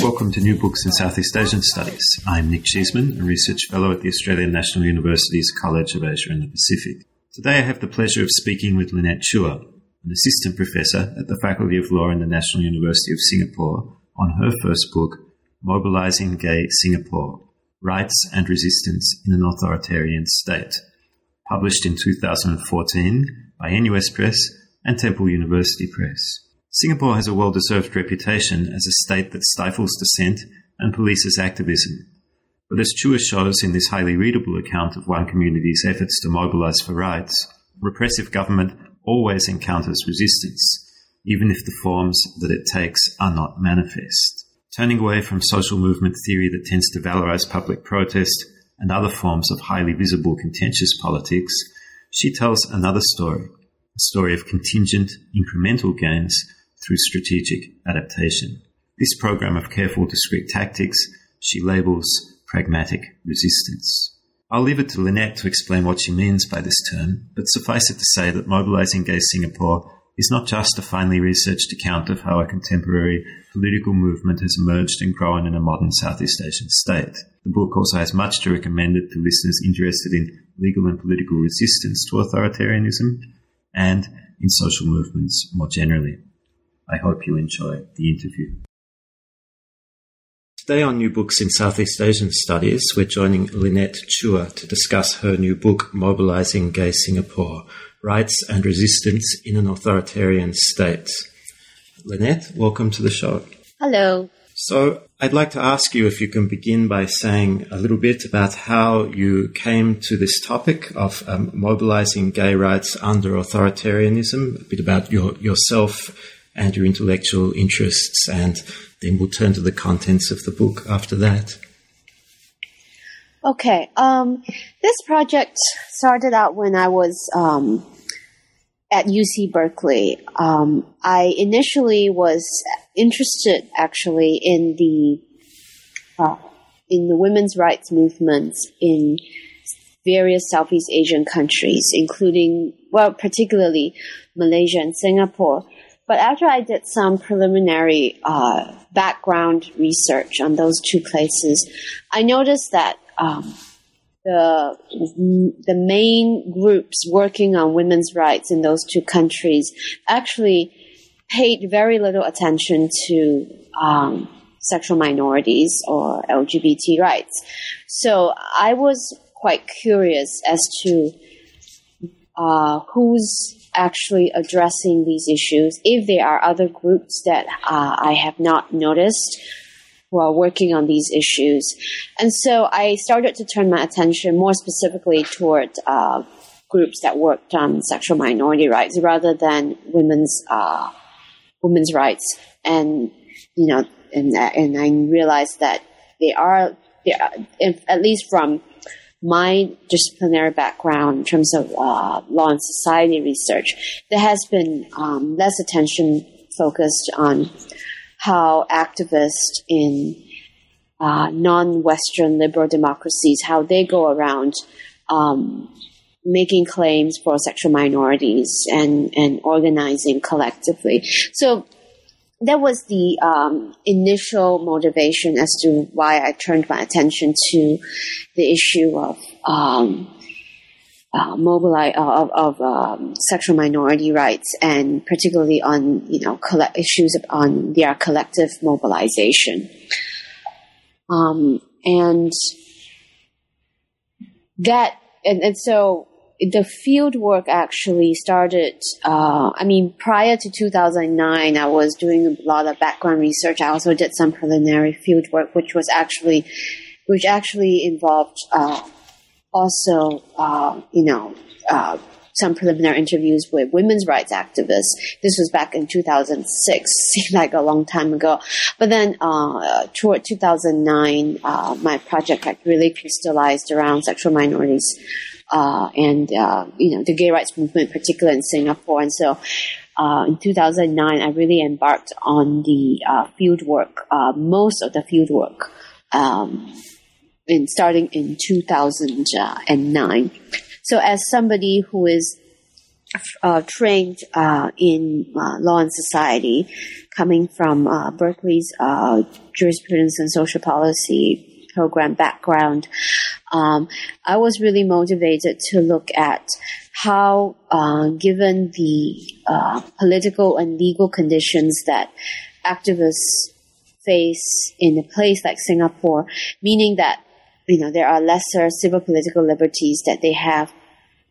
Welcome to New Books in Southeast Asian Studies. I'm Nick Cheesman, a research fellow at the Australian National University's College of Asia and the Pacific. Today I have the pleasure of speaking with Lynette Chua, an assistant professor at the Faculty of Law in the National University of Singapore, on her first book, Mobilizing Gay Singapore. Rights and Resistance in an Authoritarian State, published in 2014 by NUS Press and Temple University Press. Singapore has a well deserved reputation as a state that stifles dissent and polices activism. But as Chua shows in this highly readable account of one community's efforts to mobilize for rights, repressive government always encounters resistance, even if the forms that it takes are not manifest turning away from social movement theory that tends to valorize public protest and other forms of highly visible contentious politics, she tells another story, a story of contingent, incremental gains through strategic adaptation. This program of careful, discreet tactics she labels pragmatic resistance. I'll leave it to Lynette to explain what she means by this term, but suffice it to say that mobilizing Gay Singapore is not just a finely researched account of how a contemporary political movement has emerged and grown in a modern Southeast Asian state. The book also has much to recommend it to listeners interested in legal and political resistance to authoritarianism and in social movements more generally. I hope you enjoy the interview. Today on New Books in Southeast Asian Studies, we're joining Lynette Chua to discuss her new book, Mobilizing Gay Singapore Rights and Resistance in an Authoritarian State. Lynette, welcome to the show. Hello. So, I'd like to ask you if you can begin by saying a little bit about how you came to this topic of um, mobilizing gay rights under authoritarianism, a bit about your, yourself and your intellectual interests, and then we'll turn to the contents of the book after that. Okay. Um, this project started out when I was um, at UC Berkeley. Um, I initially was interested actually in the uh, in the women's rights movements in various Southeast Asian countries, including well, particularly Malaysia and Singapore. But after I did some preliminary uh, background research on those two places, I noticed that um, the the main groups working on women's rights in those two countries actually paid very little attention to um, sexual minorities or LGBT rights. So I was quite curious as to uh, who's actually addressing these issues. If there are other groups that uh, I have not noticed who are working on these issues. And so I started to turn my attention more specifically toward uh, groups that worked on sexual minority rights rather than women's uh, women's rights. And you know, and and I realized that they are, they are at least from my disciplinary background in terms of uh, law and society research, there has been um, less attention focused on how activists in uh, non-Western liberal democracies, how they go around um, making claims for sexual minorities and, and organizing collectively. So that was the um, initial motivation as to why I turned my attention to the issue of um, uh, mobilize of, of um, sexual minority rights, and particularly on you know coll- issues on their collective mobilization. Um, and that and, and so the field work actually started. Uh, I mean, prior to 2009, I was doing a lot of background research. I also did some preliminary field work, which was actually, which actually involved uh, also, uh, you know, uh, some preliminary interviews with women's rights activists. This was back in 2006, seemed like a long time ago. But then, uh, toward 2009, uh, my project had really crystallized around sexual minorities uh, and uh, you know the gay rights movement, particularly in Singapore. And so, uh, in 2009, I really embarked on the uh, field work, most of the field work, um, in starting in 2009. So, as somebody who is uh, trained in law and society, coming from Berkeley's jurisprudence and social policy program background, um, I was really motivated to look at how, uh, given the uh, political and legal conditions that activists face in a place like Singapore, meaning that you know there are lesser civil political liberties that they have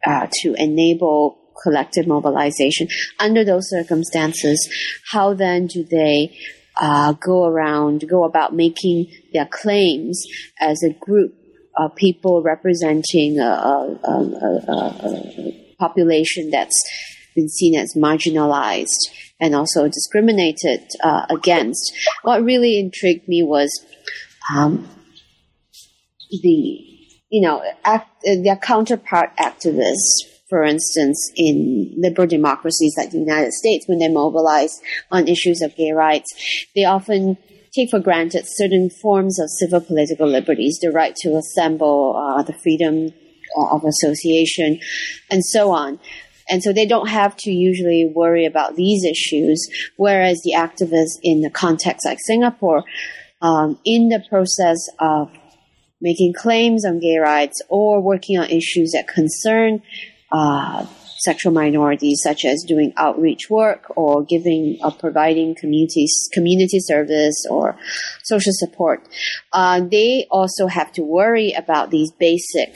uh, to enable collective mobilization. Under those circumstances, how then do they uh, go around, go about making their claims as a group uh, people representing a, a, a, a, population that's been seen as marginalized and also discriminated uh, against. What really intrigued me was um, the, you know, act, their counterpart activists for instance, in liberal democracies like the United States, when they mobilize on issues of gay rights, they often take for granted certain forms of civil political liberties, the right to assemble, uh, the freedom of association, and so on. And so they don't have to usually worry about these issues, whereas the activists in the context like Singapore, um, in the process of making claims on gay rights or working on issues that concern uh, sexual minorities, such as doing outreach work or giving or providing community community service or social support. Uh, they also have to worry about these basic.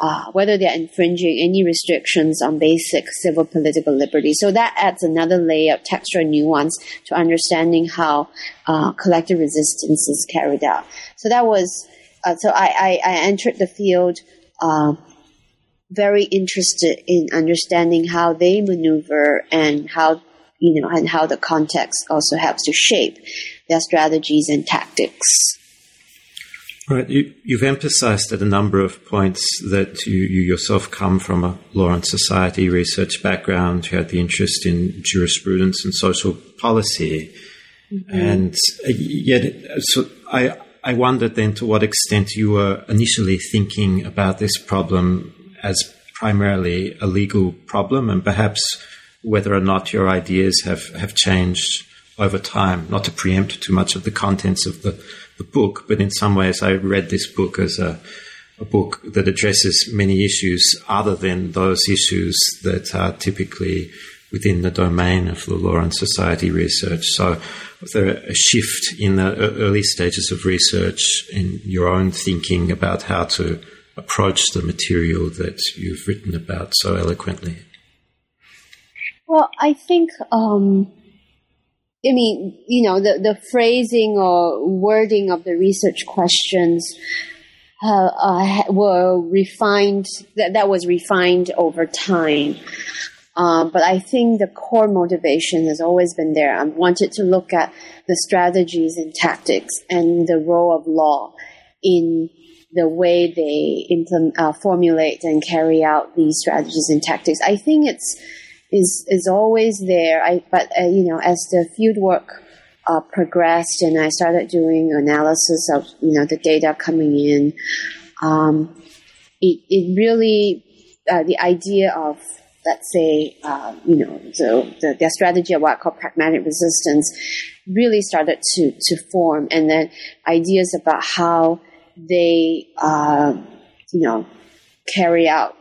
Uh, whether they're infringing any restrictions on basic civil political liberties. So that adds another layer of textual nuance to understanding how uh, collective resistance is carried out. So that was, uh, so I, I, I, entered the field uh, very interested in understanding how they maneuver and how you know and how the context also helps to shape their strategies and tactics. Right, you, have emphasized at a number of points that you, you, yourself come from a law and society research background. You had the interest in jurisprudence and social policy, mm-hmm. and uh, yet, so I I wondered then to what extent you were initially thinking about this problem as primarily a legal problem and perhaps whether or not your ideas have, have changed over time. Not to preempt too much of the contents of the, the book, but in some ways I read this book as a, a book that addresses many issues other than those issues that are typically within the domain of the law and society research. So, was there a shift in the early stages of research in your own thinking about how to approach the material that you've written about so eloquently? Well, I think, um, I mean, you know, the, the phrasing or wording of the research questions uh, uh, were refined, that, that was refined over time. Um, but I think the core motivation has always been there. I wanted to look at the strategies and tactics and the role of law in the way they implement, uh, formulate and carry out these strategies and tactics. I think it's is is always there. I but uh, you know as the field work uh, progressed and I started doing analysis of you know the data coming in, um, it it really uh, the idea of let's say uh, you know the, the their strategy of what I call pragmatic resistance really started to to form, and then ideas about how they uh, you know carry out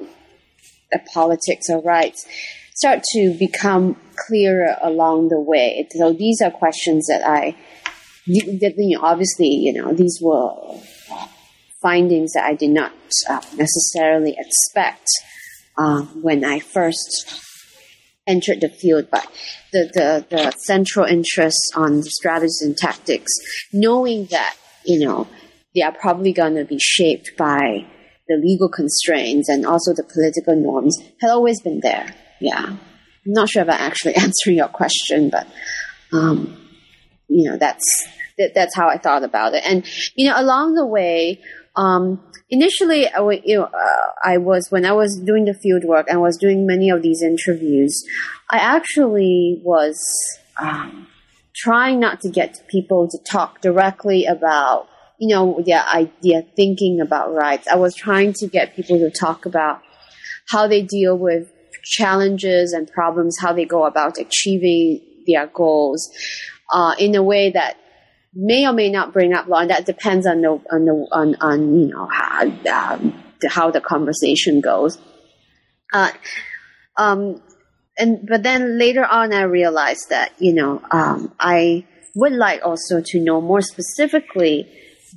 the politics of rights start to become clearer along the way. So these are questions that I, that, you know, obviously, you know, these were findings that I did not uh, necessarily expect uh, when I first entered the field, but the, the, the central interest on the strategies and tactics, knowing that, you know, they are probably going to be shaped by the legal constraints and also the political norms had always been there. Yeah. I'm not sure if I actually answered your question, but, um, you know, that's, that, that's how I thought about it. And, you know, along the way, um, initially, I, you know, uh, I was, when I was doing the field work and was doing many of these interviews, I actually was, um, trying not to get people to talk directly about, you know, their idea, thinking about rights. I was trying to get people to talk about how they deal with challenges and problems, how they go about achieving their goals, uh, in a way that may or may not bring up law, and that depends on the on the on, on you know how, um, the, how the conversation goes. Uh, um, and but then later on, I realized that you know um, I would like also to know more specifically,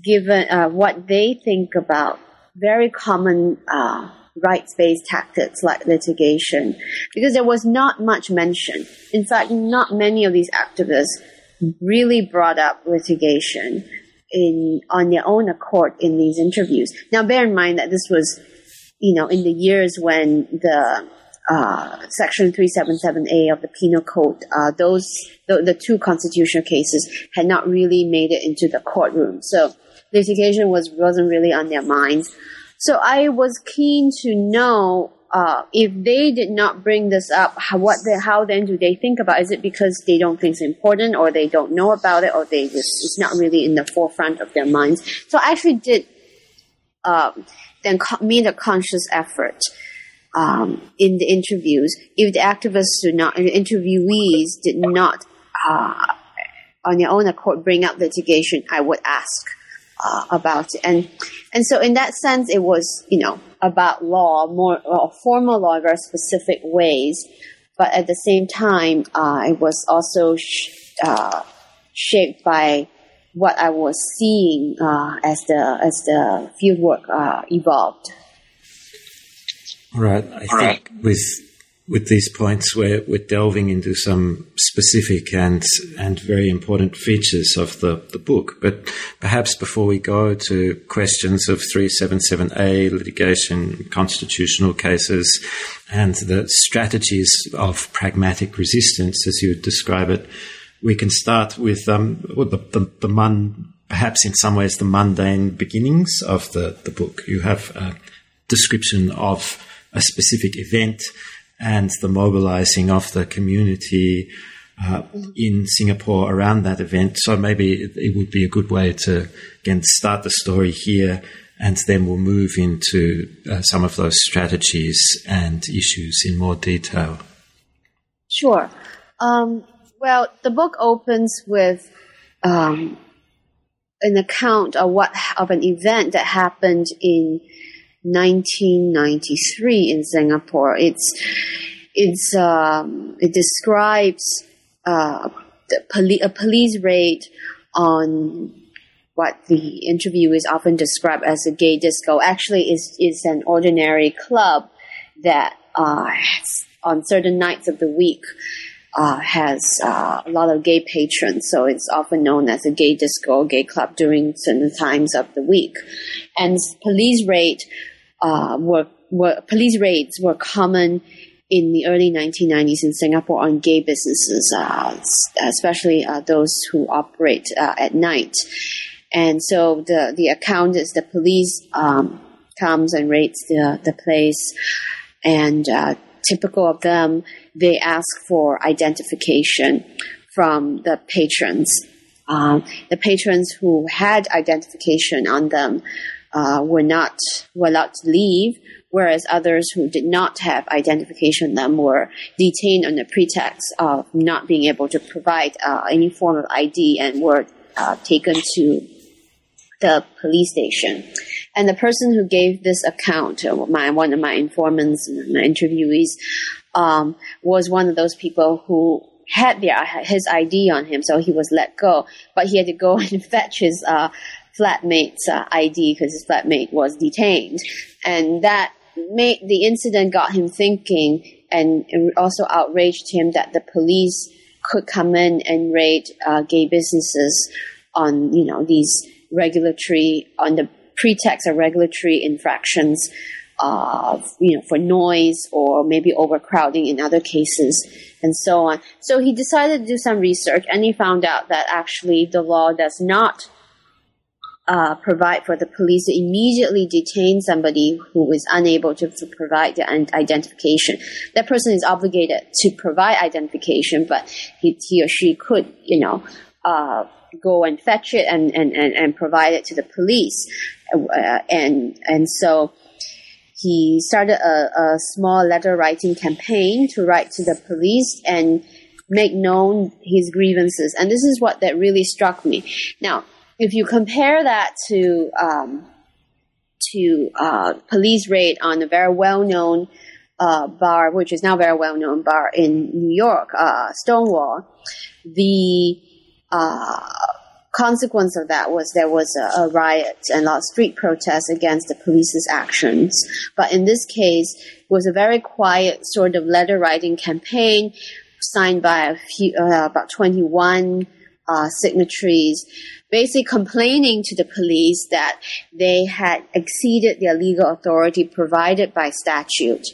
given uh, what they think about very common uh, rights-based tactics like litigation, because there was not much mention. In fact, not many of these activists really brought up litigation in on their own accord in these interviews. Now, bear in mind that this was, you know, in the years when the uh, Section 377A of the Penal Code, uh, those the, the, two constitutional cases had not really made it into the courtroom, so litigation was wasn't really on their minds. So I was keen to know uh, if they did not bring this up, how, what the, how then do they think about? It? Is it because they don't think it's important, or they don't know about it, or they just it's not really in the forefront of their minds? So I actually did um, then co- made a conscious effort um, in the interviews. If the activists do not, the interviewees did not uh, on their own accord bring up litigation, I would ask uh, about it. And and so in that sense, it was you know about law, more uh, formal law in very specific ways, but at the same time, uh, it was also sh- uh, shaped by what I was seeing uh, as the as the fieldwork uh, evolved. All right, I All think right. with with these points, we're, we're delving into some specific and and very important features of the, the book. But perhaps before we go to questions of 377A, litigation, constitutional cases, and the strategies of pragmatic resistance, as you would describe it, we can start with um, the, the, the mun, perhaps in some ways the mundane beginnings of the, the book. You have a description of a specific event and the mobilizing of the community uh, in Singapore around that event. So maybe it, would be a good way to again start the story here, and then we'll move into uh, some of those strategies and issues in more detail. Sure. Um, well, the book opens with um, an account of what of an event that happened in 1993 in Singapore. It's it's um, it describes uh, poli- a police raid on what the interview is often described as a gay disco. Actually, is is an ordinary club that uh, on certain nights of the week uh, has uh, a lot of gay patrons, so it's often known as a gay disco, gay club during certain times of the week. And police raid uh, were, were police raids were common in the early 1990s in Singapore on gay businesses, uh, especially uh, those who operate uh, at night. And so the, the account is the police um, comes and raids the, the place. And uh, typical of them, they ask for identification from the patrons. Um, the patrons who had identification on them uh, were not were allowed to leave, whereas others who did not have identification on them were detained on the pretext of not being able to provide uh, any form of ID and were uh, taken to the police station. And the person who gave this account, uh, my one of my informants, my interviewees, um, was one of those people who had their his ID on him, so he was let go. But he had to go and fetch his uh, flatmate's uh, ID because his flatmate was detained, and that made the incident got him thinking, and also outraged him that the police could come in and raid uh, gay businesses on you know these regulatory on the pretext of regulatory infractions uh, you know, for noise or maybe overcrowding in other cases and so on. So he decided to do some research and he found out that actually the law does not uh, provide for the police to immediately detain somebody who is unable to, provide the identification. That person is obligated to provide identification, but he, he or she could, you know, uh, go and fetch it and, and, and, and provide it to the police. Uh, and, and so he started a, a small letter writing campaign to write to the police and make known his grievances. And this is what that really struck me. Now, if you compare that to um, to uh, police raid on a very well known uh, bar, which is now very well known bar in New York, uh, Stonewall, the uh, consequence of that was there was a, a riot and a lot of street protests against the police's actions. But in this case, it was a very quiet sort of letter writing campaign signed by a few, uh, about 21 uh, signatories, basically complaining to the police that they had exceeded their legal authority provided by statute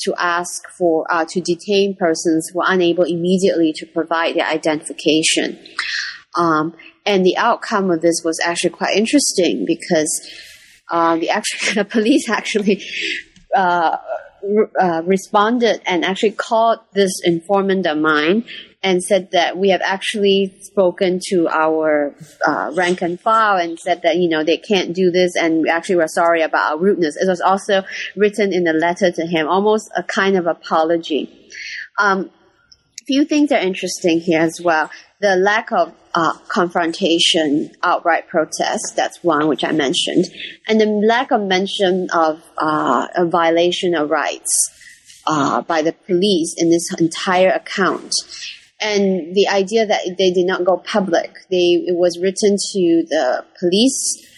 to ask for uh, to detain persons who are unable immediately to provide their identification. Um, and the outcome of this was actually quite interesting because uh, the actual the police actually uh, uh, responded and actually called this informant of mine and said that we have actually spoken to our uh, rank and file and said that you know they can't do this and actually we actually were sorry about our rudeness. It was also written in the letter to him, almost a kind of apology. Um, few things are interesting here as well. The lack of uh, confrontation, outright protest, that's one which I mentioned, and the lack of mention of uh, a violation of rights uh, by the police in this entire account. And the idea that they did not go public, they, it was written to the police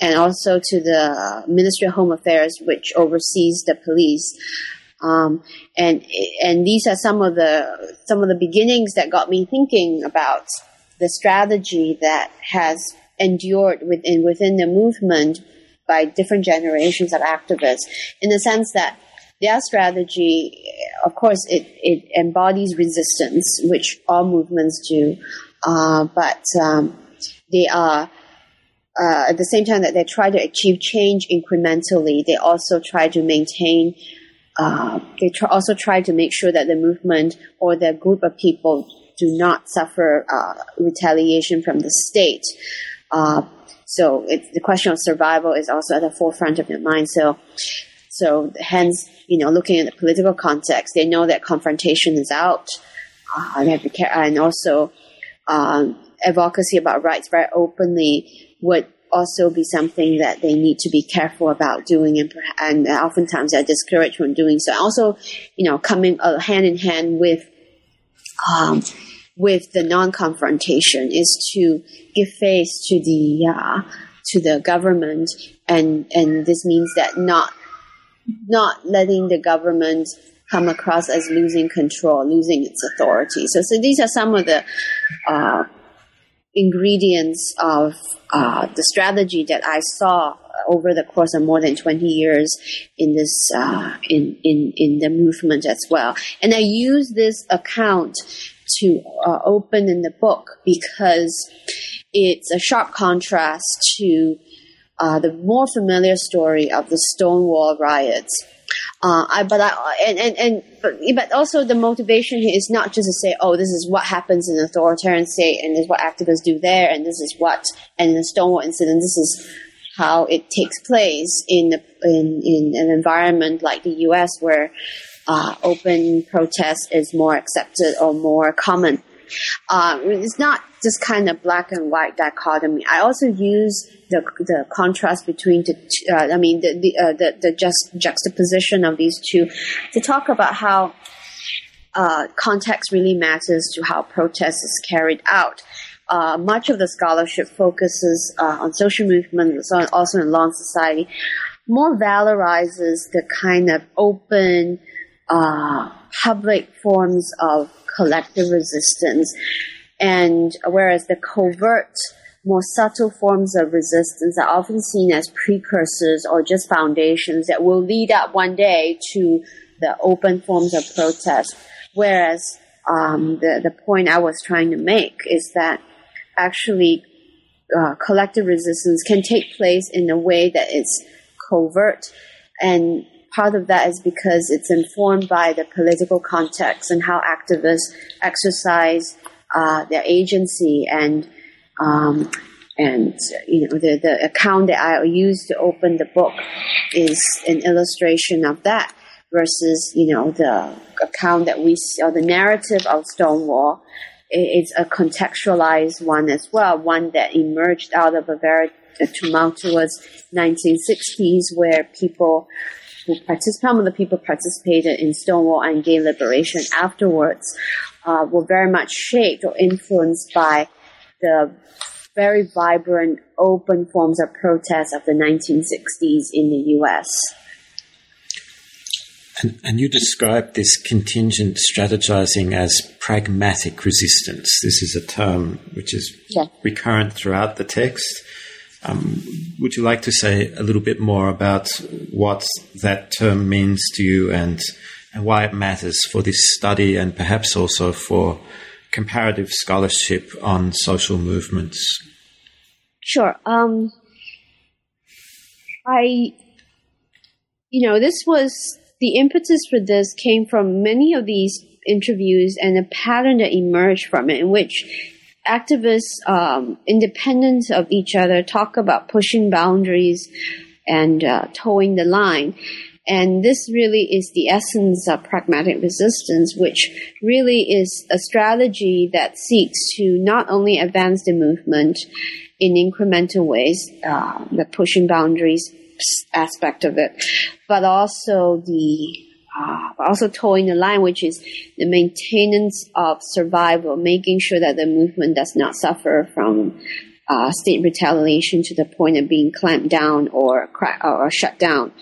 and also to the Ministry of Home Affairs, which oversees the police. Um, and and these are some of the some of the beginnings that got me thinking about the strategy that has endured within within the movement by different generations of activists, in the sense that their strategy, of course, it, it embodies resistance, which all movements do, uh, but um, they are. Uh, at the same time that they try to achieve change incrementally, they also try to maintain uh, they tr- also try to make sure that the movement or the group of people do not suffer uh, retaliation from the state. Uh, so the question of survival is also at the forefront of their mind. So, so hence, you know, looking at the political context, they know that confrontation is out. Uh, they have to care, and also um, advocacy about rights very openly would also be something that they need to be careful about doing, and, and oftentimes they're discouraged from doing so. Also, you know, coming uh, hand in hand with um, with the non-confrontation is to give face to the uh, to the government, and and this means that not not letting the government come across as losing control, losing its authority. So, so these are some of the uh, ingredients of uh, the strategy that I saw over the course of more than 20 years in this uh, in, in in the movement as well and i use this account to uh, open in the book because it's a sharp contrast to uh, the more familiar story of the Stonewall riots. Uh, I, but I, and, and, and, but, but also the motivation is not just to say, oh, this is what happens in an authoritarian state and this is what activists do there and this is what, and in the Stonewall incident, this is how it takes place in, in, in an environment like the U.S. where uh, open protest is more accepted or more common. Uh, it's not just kind of black and white dichotomy. I also use the the contrast between the uh, I mean the the, uh, the the just juxtaposition of these two to talk about how uh, context really matters to how protest is carried out. Uh, much of the scholarship focuses uh, on social movements, also in law society, more valorizes the kind of open uh, public forms of collective resistance. And whereas the covert, more subtle forms of resistance are often seen as precursors or just foundations that will lead up one day to the open forms of protest. Whereas um, the, the point I was trying to make is that actually uh, collective resistance can take place in a way that is covert and part of that is because it's informed by the political context and how activists exercise uh, their agency and um, and you know the the account that I used to open the book is an illustration of that versus you know the account that we see, or the narrative of Stonewall. Is a contextualized one as well, one that emerged out of a very tumultuous 1960s where people who participated, some of the people participated in Stonewall and gay liberation afterwards uh, were very much shaped or influenced by the very vibrant, open forms of protest of the 1960s in the U.S. And, and, you describe this contingent strategizing as pragmatic resistance. This is a term which is yeah. recurrent throughout the text. Um, would you like to say a little bit more about what that term means to you and, and why it matters for this study and perhaps also for comparative scholarship on social movements? Sure. Um, I, you know, this was the impetus for this came from many of these interviews and a pattern that emerged from it in which activists, um, independent of each other, talk about pushing boundaries and uh, toeing the line. And this really is the essence of pragmatic resistance, which really is a strategy that seeks to not only advance the movement in incremental ways, uh, the pushing boundaries aspect of it, but also the uh, also toeing the line, which is the maintenance of survival, making sure that the movement does not suffer from uh, state retaliation to the point of being clamped down or or shut down.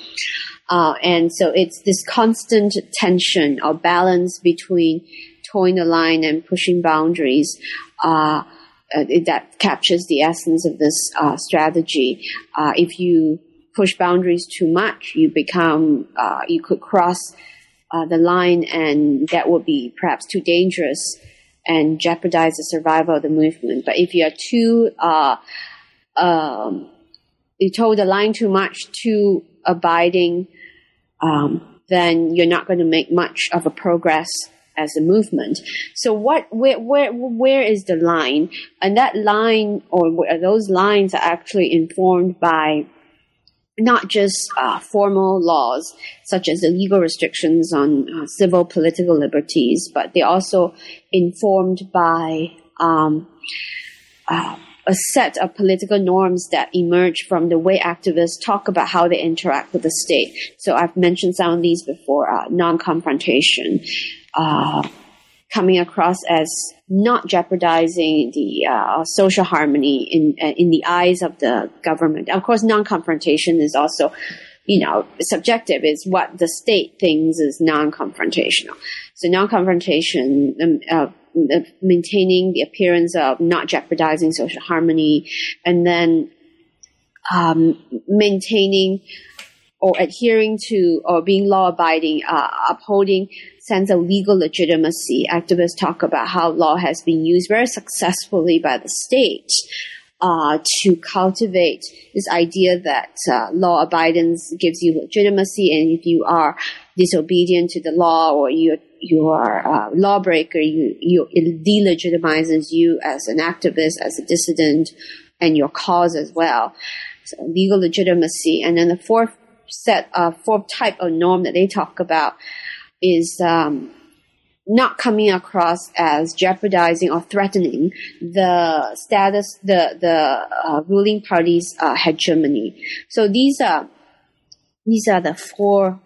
Uh, and so it's this constant tension or balance between toeing the line and pushing boundaries. Uh, uh, that captures the essence of this uh, strategy. if you push boundaries too much, you become, uh, you could cross uh, the line and that would be perhaps too dangerous and jeopardize the survival of the movement. But if you are too, uh, um, you toe the line too much, too abiding, um, then you're not going to make much of a progress as a movement. So what, where, where, where is the line? And that line or those lines are actually informed by not just uh, formal laws such as the legal restrictions on uh, civil political liberties, but they're also informed by um, uh, a set of political norms that emerge from the way activists talk about how they interact with the state. So I've mentioned some of these before: uh, non-confrontation, uh, coming across as not jeopardizing the uh, social harmony in uh, in the eyes of the government. Of course, non-confrontation is also, you know, subjective. Is what the state thinks is non-confrontational. So non-confrontation, um, uh, maintaining the appearance of not jeopardizing social harmony, and then um, maintaining or adhering to or being law abiding, uh, upholding sense of legal legitimacy. Activists talk about how law has been used very successfully by the state uh, to cultivate this idea that uh, law abidance gives you legitimacy, and if you are disobedient to the law or you you are a lawbreaker, you you it delegitimizes you as an activist, as a dissident, and your cause as well. So legal legitimacy, and then the fourth set, uh, fourth type of norm that they talk about is. Um, not coming across as jeopardizing or threatening the status, the the uh, ruling party's uh, hegemony. So these are these are the four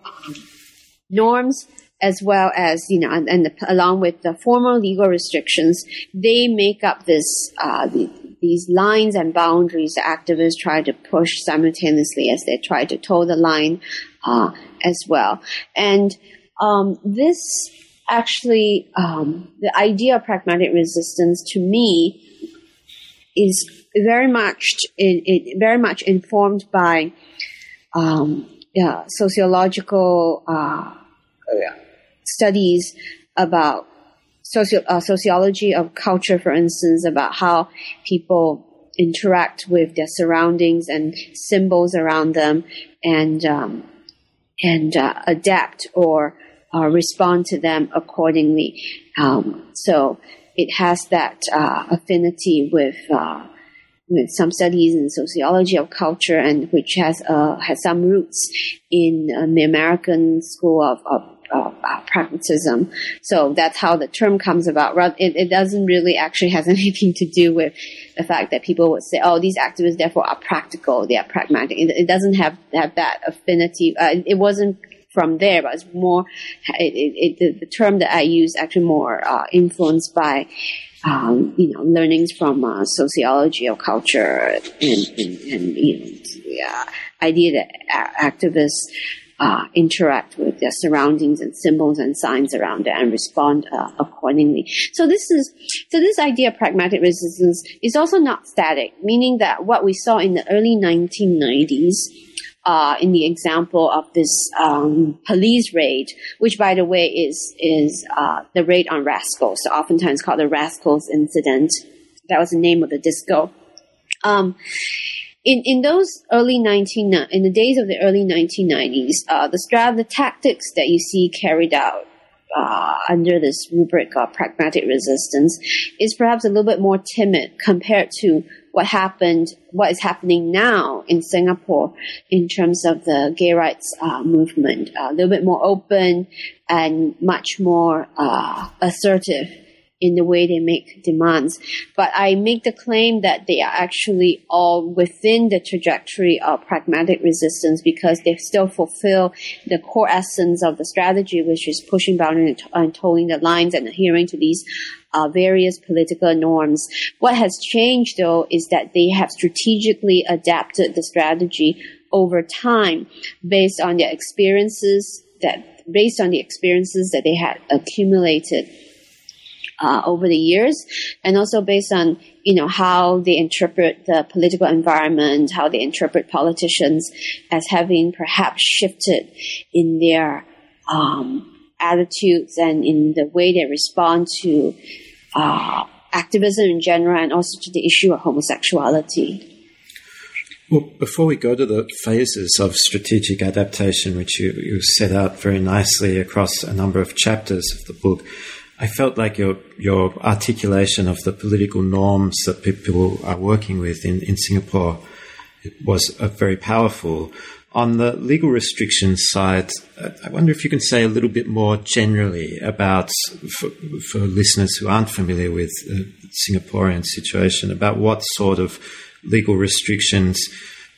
norms, as well as you know, and, and the, along with the formal legal restrictions, they make up this uh, the, these lines and boundaries that activists try to push simultaneously as they try to toe the line uh, as well. And um, this actually, um, the idea of pragmatic resistance to me is very much in, in very much informed by um, yeah, sociological uh, studies about socio- uh, sociology of culture, for instance, about how people interact with their surroundings and symbols around them, and um, and uh, adapt or uh, respond to them accordingly. Um, so it has that uh, affinity with uh, with some studies in sociology of culture, and which has uh, has some roots in uh, the American school of, of uh, pragmatism. So that's how the term comes about. It, it, doesn't really actually has anything to do with the fact that people would say, "Oh, these activists therefore are practical; they are pragmatic." It, it doesn't have have that affinity. Uh, it wasn't from there, but it's more, it, it, it, the, term that I use actually more uh, influenced by, um, you know, learnings from uh, sociology of culture and, and, and you know, the idea that activists uh, interact with their surroundings and symbols and signs around it and respond uh, accordingly. So this is so this idea of pragmatic resistance is also not static, meaning that what we saw in the early 1990s uh, in the example of this um, police raid, which, by the way, is is uh, the raid on Rascals, so oftentimes called the Rascals incident. That was the name of the disco. Um, in in those early nineteen in the days of the early nineteen nineties, uh, the strat the tactics that you see carried out uh, under this rubric of pragmatic resistance is perhaps a little bit more timid compared to what happened, what is happening now in Singapore in terms of the gay rights uh, movement. Uh, a little bit more open and much more uh, assertive in the way they make demands. But I make the claim that they are actually all within the trajectory of pragmatic resistance because they still fulfill the core essence of the strategy, which is pushing boundaries and toeing the lines and adhering to these uh, various political norms. What has changed though is that they have strategically adapted the strategy over time based on their experiences that based on the experiences that they had accumulated uh, over the years, and also based on you know how they interpret the political environment, how they interpret politicians as having perhaps shifted in their um, attitudes and in the way they respond to uh, activism in general, and also to the issue of homosexuality. Well, before we go to the phases of strategic adaptation, which you, you set out very nicely across a number of chapters of the book, I felt like your your articulation of the political norms that people are working with in, in Singapore was a very powerful. On the legal restrictions side, I wonder if you can say a little bit more generally about, for, for listeners who aren't familiar with the Singaporean situation, about what sort of legal restrictions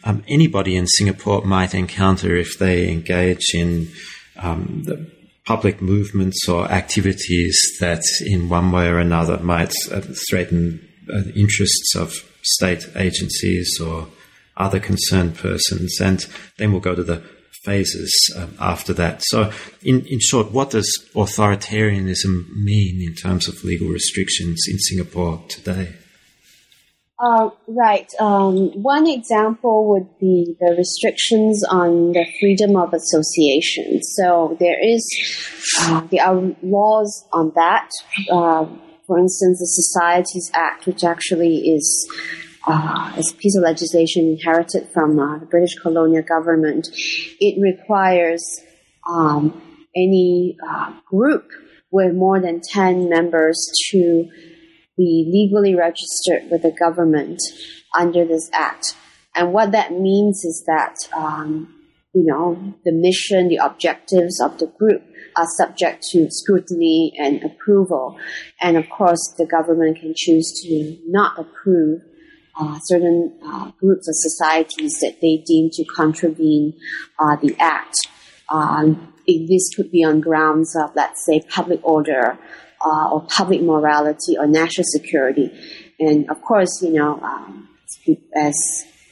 um, anybody in Singapore might encounter if they engage in um, the public movements or activities that, in one way or another, might uh, threaten uh, interests of state agencies or other concerned persons. And then we'll go to the phases um, after that. So, in, in short, what does authoritarianism mean in terms of legal restrictions in Singapore today? Uh, right. Um, one example would be the restrictions on the freedom of association. So there is uh, there are laws on that. Uh, for instance, the Societies Act, which actually is uh, it's a piece of legislation inherited from uh, the British colonial government. It requires um, any uh, group with more than 10 members to be legally registered with the government under this act. And what that means is that, um, you know, the mission, the objectives of the group are subject to scrutiny and approval. And of course, the government can choose to not approve uh, certain uh, groups of societies that they deem to contravene uh, the act. Um, this could be on grounds of, let's say, public order uh, or public morality or national security. And of course, you know, um, as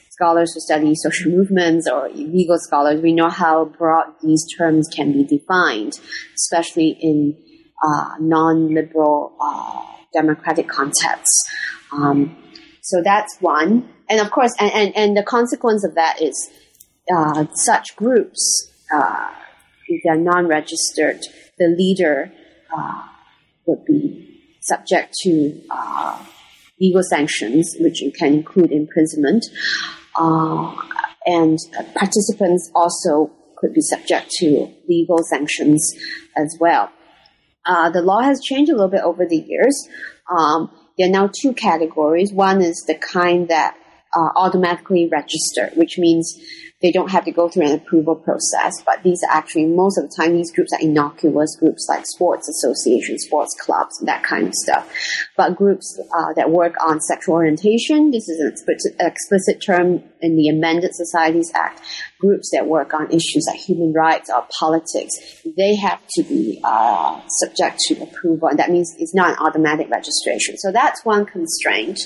scholars who study social movements or legal scholars, we know how broad these terms can be defined, especially in uh, non-liberal uh, democratic contexts. Um, so that's one. And of course, and, and, and the consequence of that is uh, such groups, uh, if they're non-registered, the leader uh, would be subject to uh, legal sanctions, which can include imprisonment. Uh, and participants also could be subject to legal sanctions as well. Uh, the law has changed a little bit over the years. Um, there are now two categories. One is the kind that uh, automatically register, which means they don't have to go through an approval process. But these are actually, most of the time, these groups are innocuous groups like sports associations, sports clubs, that kind of stuff. But groups uh, that work on sexual orientation, this is an explicit, term in the Amended Societies Act. Groups that work on issues like human rights or politics, they have to be uh, subject to approval. And that means it's not an automatic registration. So that's one constraint.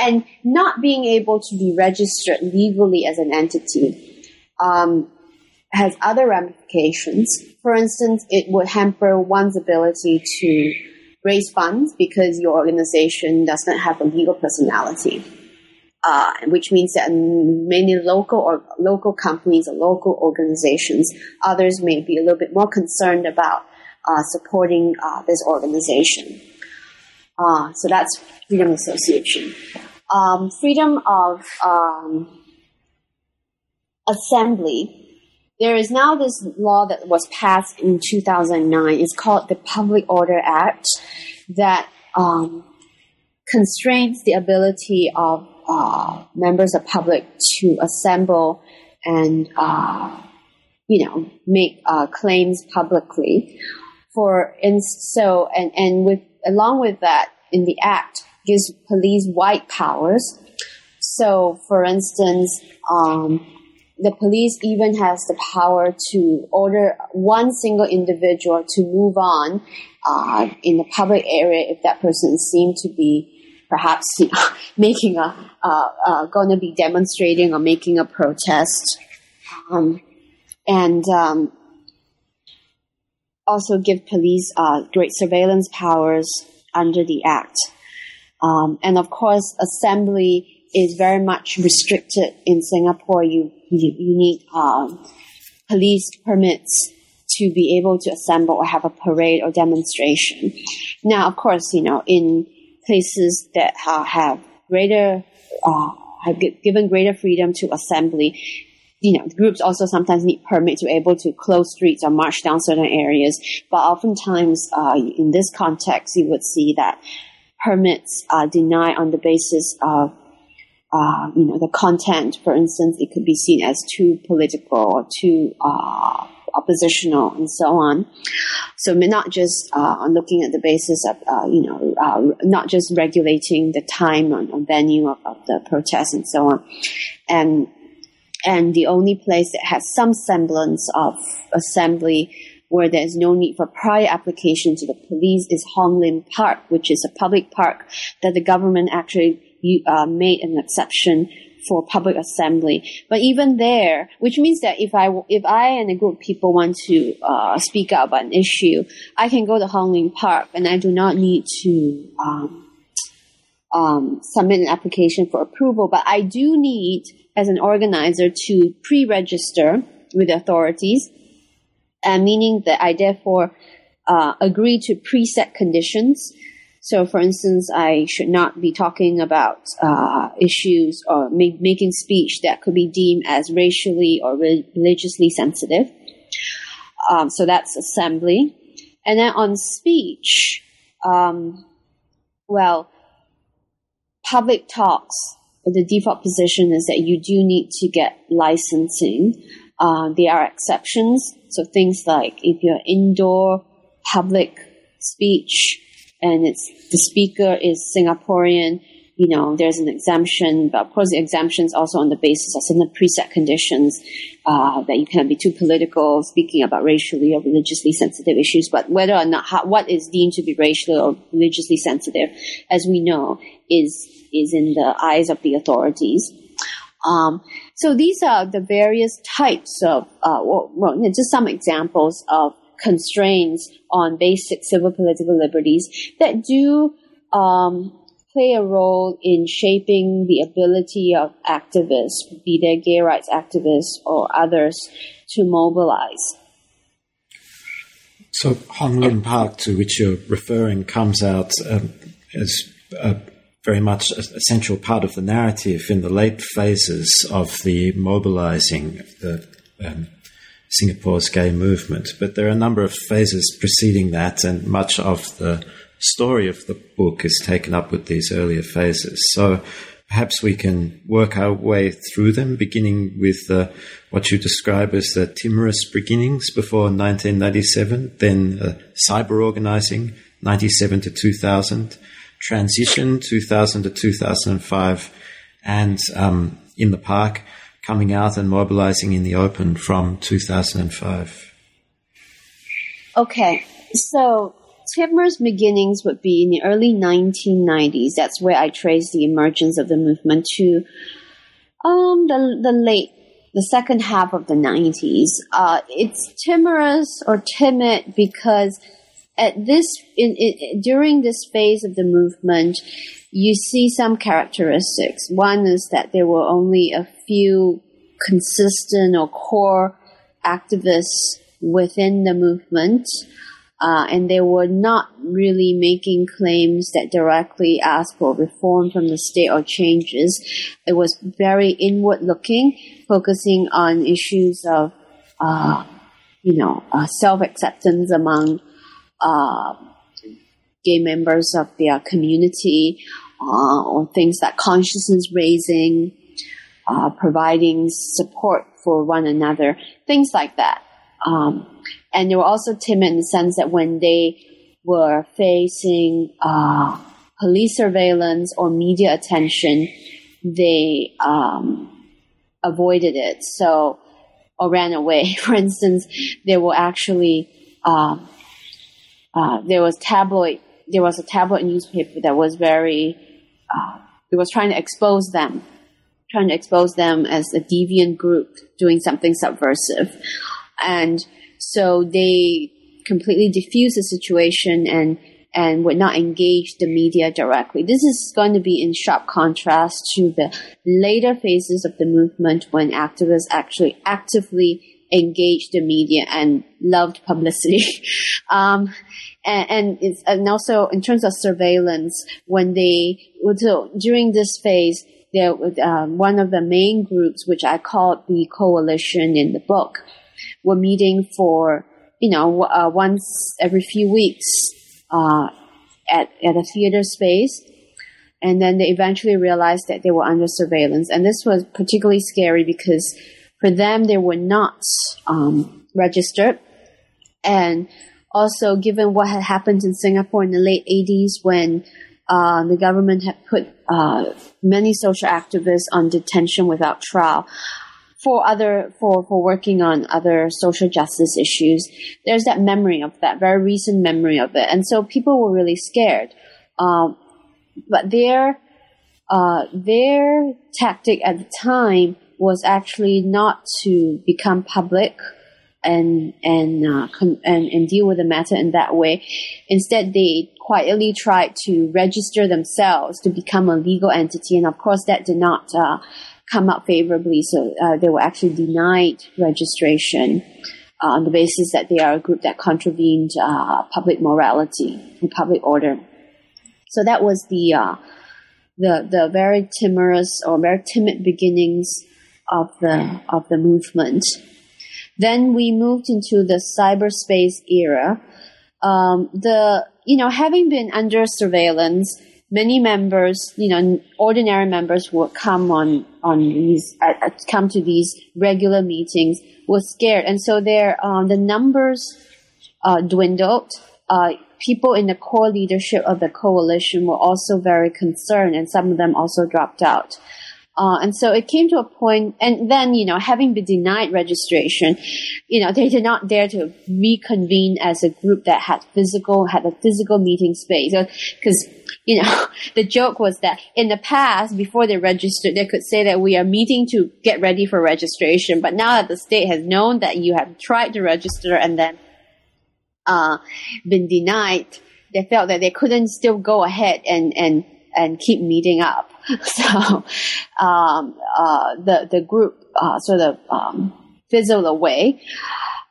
And not being able to be registered legally as an entity um, has other ramifications. For instance, it would hamper one's ability to raise funds because your organization does not have a legal personality. Uh, which means that many local or local companies or local organizations, others may be a little bit more concerned about uh, supporting uh, this organization. Uh, so that's freedom association um, freedom of um, assembly. There is now this law that was passed in 2009. It's called the Public Order Act that um, constrains the ability of uh, members of public to assemble and uh, you know make uh, claims publicly. For and so and and with along with that in the act, gives police wide powers. So, for instance, um, the police even has the power to order one single individual to move on uh, in the public area if that person seemed to be perhaps making a uh, uh, going to be demonstrating or making a protest, um, and um, also give police uh, great surveillance powers under the act. Um, and of course, assembly is very much restricted in Singapore. You you, you need um, police permits to be able to assemble or have a parade or demonstration. Now, of course, you know in places that uh, have greater uh, have given greater freedom to assembly. You know, groups also sometimes need permits to be able to close streets or march down certain areas. But oftentimes, uh, in this context, you would see that permits are denied on the basis of uh, you know the content. For instance, it could be seen as too political or too uh, oppositional, and so on. So not just uh, on looking at the basis of uh, you know uh, not just regulating the time and venue of, of the protest and so on, and and the only place that has some semblance of assembly where there's no need for prior application to the police is Hong Lim Park, which is a public park that the government actually uh, made an exception for public assembly. But even there, which means that if I if I and a group of people want to uh, speak up about an issue, I can go to Hong Lim Park, and I do not need to um, um, submit an application for approval. But I do need, as an organizer, to pre-register with the authorities meaning that I therefore uh, agree to preset conditions So, for instance, I should not be talking about uh, issues or ma- making speech that could be deemed as racially or re- religiously sensitive. Um, so that's assembly. And then on speech, um, well, public talks, the default position is that you do need to get licensing. Uh, there are exceptions. So things like if you're indoor public speech and it's the speaker is Singaporean, you know, there's an exemption, but of course the exemption is also on the basis of certain preset conditions uh, that you can't be too political, speaking about racially or religiously sensitive issues. But whether or not how, what is deemed to be racially or religiously sensitive, as we know, is is in the eyes of the authorities. Um, so these are the various types of, uh, well, well, just some examples of constraints on basic civil political liberties that do um, play a role in shaping the ability of activists, be they gay rights activists or others, to mobilize. So Hong Lim Park, to which you're referring, comes out um, as very much a central part of the narrative in the late phases of the mobilizing of the um, Singapore's gay movement. But there are a number of phases preceding that, and much of the story of the book is taken up with these earlier phases. So perhaps we can work our way through them, beginning with uh, what you describe as the timorous beginnings before 1997, then uh, cyber organizing, 97 to 2000, transition, 2000 to 2005, and um, in the park, coming out and mobilizing in the open from 2005. Okay, so Timor's beginnings would be in the early 1990s. That's where I trace the emergence of the movement to um, the, the late, the second half of the 90s. Uh, it's timorous or timid because at this, in, in, during this phase of the movement, you see some characteristics. One is that there were only a few consistent or core activists within the movement uh, and they were not really making claims that directly asked for reform from the state or changes. It was very inward looking, focusing on issues of, uh, you know, uh, self acceptance among uh, gay members of their community, uh, or things like consciousness raising, uh, providing support for one another, things like that. Um, and they were also timid in the sense that when they were facing uh, police surveillance or media attention, they um, avoided it. So, or ran away. For instance, they were actually uh, uh, there was tabloid. There was a tabloid newspaper that was very. Uh, it was trying to expose them, trying to expose them as a deviant group doing something subversive, and so they completely diffuse the situation and and would not engage the media directly. This is going to be in sharp contrast to the later phases of the movement when activists actually actively engaged the media and loved publicity. um, and, and, and, also in terms of surveillance, when they, so during this phase, there was um, one of the main groups, which I called the coalition in the book, were meeting for, you know, uh, once every few weeks uh, at, at a theater space. And then they eventually realized that they were under surveillance. And this was particularly scary because for them, they were not um, registered. And also, given what had happened in Singapore in the late 80s when uh, the government had put uh, many social activists on detention without trial, for other for for working on other social justice issues there's that memory of that very recent memory of it and so people were really scared um, but their uh, their tactic at the time was actually not to become public and and, uh, and and deal with the matter in that way. Instead, they quietly tried to register themselves to become a legal entity, and of course, that did not uh, come out favorably. So uh, they were actually denied registration uh, on the basis that they are a group that contravened uh, public morality and public order. So that was the uh, the the very timorous or very timid beginnings of the of the movement. Then we moved into the cyberspace era. Um, the you know having been under surveillance, many members, you know, ordinary members would come on on these uh, come to these regular meetings were scared, and so there um, the numbers uh, dwindled. Uh, people in the core leadership of the coalition were also very concerned, and some of them also dropped out. Uh, and so it came to a point, and then, you know, having been denied registration, you know, they did not dare to reconvene as a group that had physical, had a physical meeting space. Because, you know, the joke was that in the past, before they registered, they could say that we are meeting to get ready for registration. But now that the state has known that you have tried to register and then uh, been denied, they felt that they couldn't still go ahead and, and, and keep meeting up. So um, uh, the, the group uh, sort of um, fizzled away.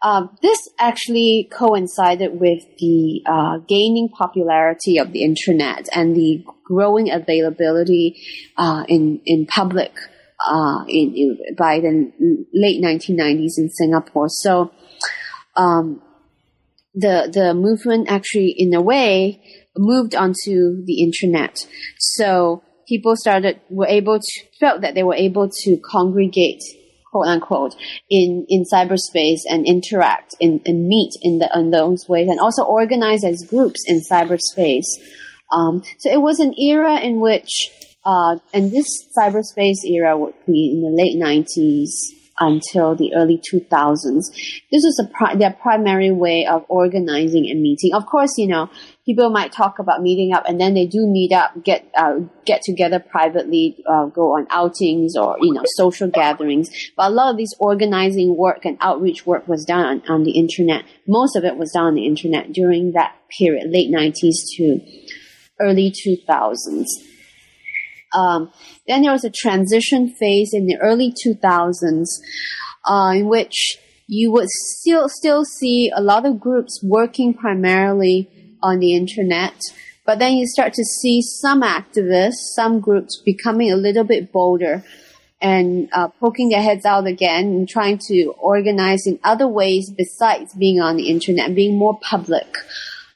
Um, this actually coincided with the uh, gaining popularity of the internet and the growing availability uh, in in public uh, in, in, by the late 1990s in Singapore. So um, the the movement actually, in a way, moved onto the internet. So people started were able to felt that they were able to congregate quote unquote in in cyberspace and interact and, and meet in the in those ways and also organize as groups in cyberspace. Um, so it was an era in which, uh, and this cyberspace era would be in the late 90s until the early 2000s. This was pri- their primary way of organizing and meeting. Of course, you know, people might talk about meeting up and then they do meet up, get, uh, get together privately, uh, go on outings or, you know, social gatherings. But a lot of this organizing work and outreach work was done on, on the internet. Most of it was done on the internet during that period, late 90s to early 2000s. Um, then there was a transition phase in the early 2000s uh, in which you would still still see a lot of groups working primarily on the internet, but then you start to see some activists, some groups becoming a little bit bolder and uh, poking their heads out again and trying to organize in other ways besides being on the internet, and being more public.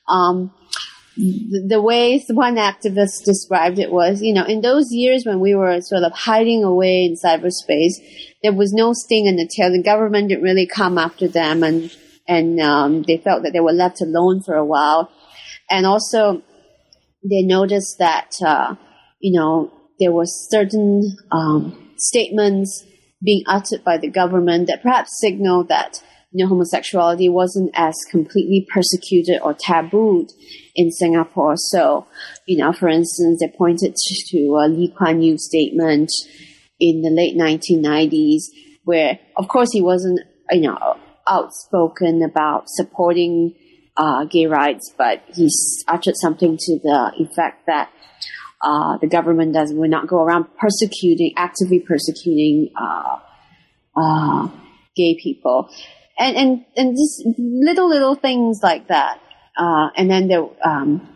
Um, the way one activist described it was, you know, in those years when we were sort of hiding away in cyberspace, there was no sting in the tail. The government didn't really come after them, and and um, they felt that they were left alone for a while. And also, they noticed that uh, you know there were certain um, statements being uttered by the government that perhaps signaled that you know, homosexuality wasn't as completely persecuted or tabooed in Singapore. So, you know, for instance, they pointed to a Lee Kuan Yew statement in the late 1990s where, of course, he wasn't, you know, outspoken about supporting uh, gay rights, but he uttered something to the effect that uh, the government does will not go around persecuting, actively persecuting uh, uh gay people and and and just little little things like that. Uh, and then there, um,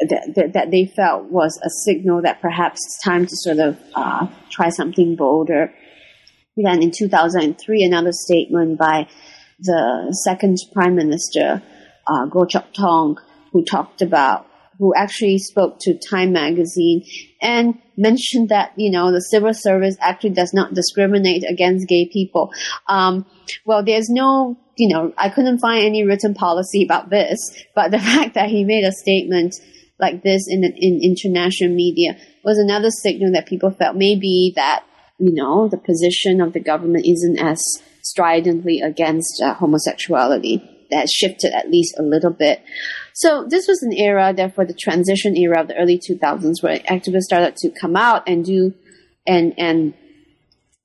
that, that they felt was a signal that perhaps it's time to sort of uh, try something bolder. Then in 2003, another statement by the second prime minister, uh, Goh Chok Tong, who talked about who actually spoke to Time magazine and mentioned that, you know, the civil service actually does not discriminate against gay people. Um, well, there's no, you know, I couldn't find any written policy about this, but the fact that he made a statement like this in, in international media was another signal that people felt maybe that, you know, the position of the government isn't as stridently against uh, homosexuality. That shifted at least a little bit. So this was an era, therefore, the transition era of the early 2000s, where activists started to come out and do and and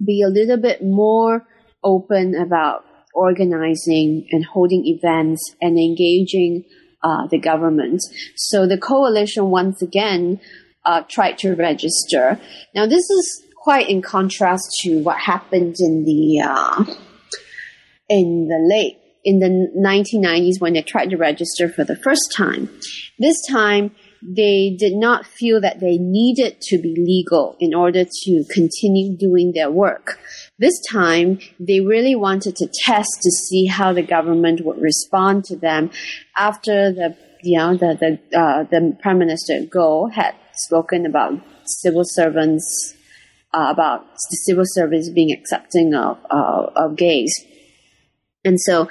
be a little bit more open about organizing and holding events and engaging uh, the government. So the coalition once again uh, tried to register. Now this is quite in contrast to what happened in the uh, in the late in the 1990s when they tried to register for the first time. This time, they did not feel that they needed to be legal in order to continue doing their work. This time, they really wanted to test to see how the government would respond to them after the you know the the uh, the Prime Minister Goh had spoken about civil servants uh, about the civil service being accepting of uh, of gays, and so.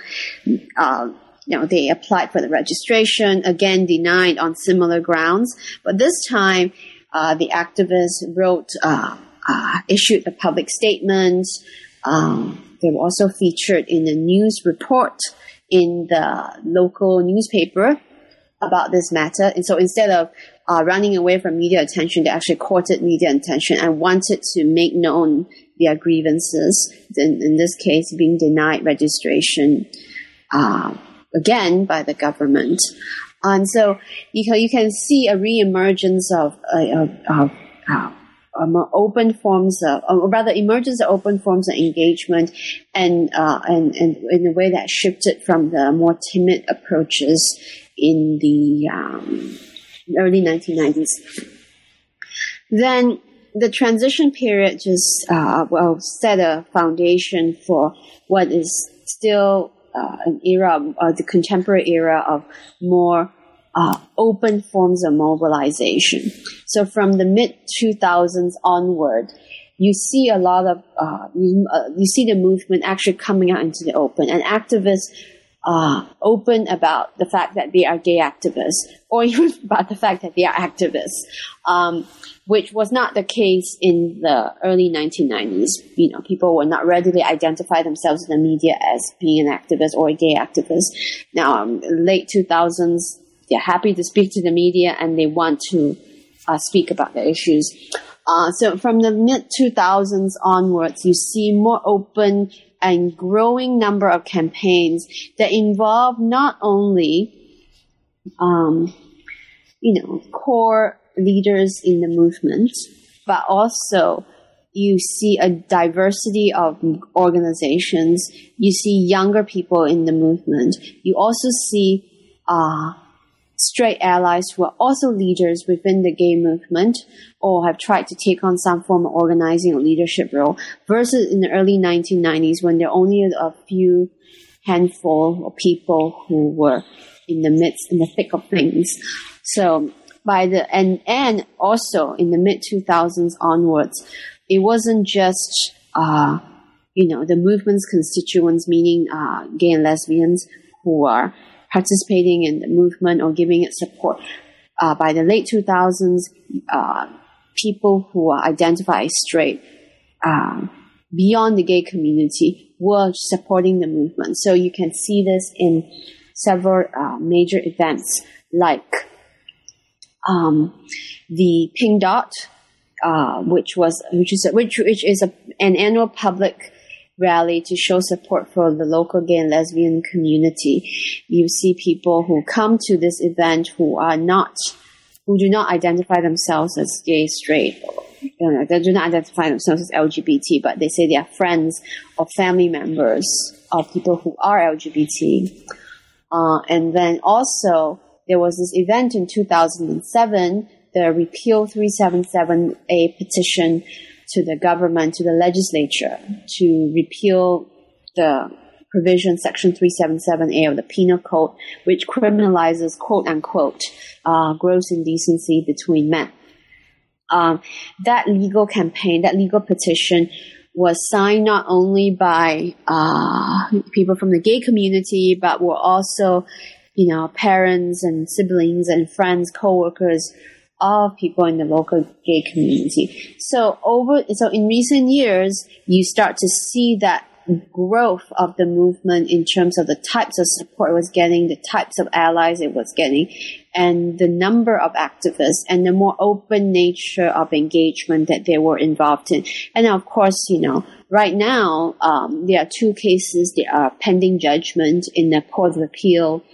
Uh, you know, they applied for the registration, again denied on similar grounds. But this time, uh, the activists wrote, uh, uh, issued a public statement. Um, they were also featured in a news report in the local newspaper about this matter. And so instead of uh, running away from media attention, they actually courted media attention and wanted to make known their grievances. In, in this case, being denied registration uh, again by the government. And so you can, you can see a reemergence of, uh, of, of uh, um, open forms of, or rather emergence of open forms of engagement and, uh, and, and in a way that shifted from the more timid approaches in the um, early 1990s. Then the transition period just uh, well set a foundation for what is still uh, an era, uh, the contemporary era of more uh, open forms of mobilization. So from the mid 2000s onward, you see a lot of uh, you, uh, you, see the movement actually coming out into the open, and activists uh, open about the fact that they are gay activists, or even about the fact that they are activists, um, which was not the case in the early 1990s. You know, people were not readily identify themselves in the media as being an activist or a gay activist. Now, um, late 2000s, they're happy to speak to the media and they want to uh, speak about the issues. Uh, so from the mid 2000s onwards, you see more open and growing number of campaigns that involve not only, um, you know, core leaders in the movement, but also you see a diversity of organizations. You see younger people in the movement. You also see uh, straight allies who are also leaders within the gay movement or have tried to take on some form of organizing or leadership role versus in the early 1990s when there are only a few handful of people who were in the midst in the thick of things. So by the and and also in the mid 2000s onwards it wasn't just uh, you know the movement's constituents meaning uh, gay and lesbians who are participating in the movement or giving it support. Uh, by the late 2000s, uh, people who are identified as straight uh, beyond the gay community were supporting the movement. So you can see this in several uh, major events like um, the Pink Dot, uh, which was which is which which is a, an annual public rally to show support for the local gay and lesbian community. You see people who come to this event who are not, who do not identify themselves as gay, straight, you know, they do not identify themselves as LGBT, but they say they are friends or family members of people who are LGBT. Uh, and then also, there was this event in 2007, the Repeal 377A petition to the government, to the legislature, to repeal the provision section 377A of the penal code, which criminalizes quote unquote uh, gross indecency between men. Um, that legal campaign, that legal petition was signed not only by uh, people from the gay community, but were also, you know, parents and siblings and friends, coworkers of people in the local gay community. So over, so in recent years, you start to see that growth of the movement in terms of the types of support it was getting, the types of allies it was getting, and the number of activists and the more open nature of engagement that they were involved in. And of course, you know, right now, um, there are two cases that are pending judgment in the Court of Appeal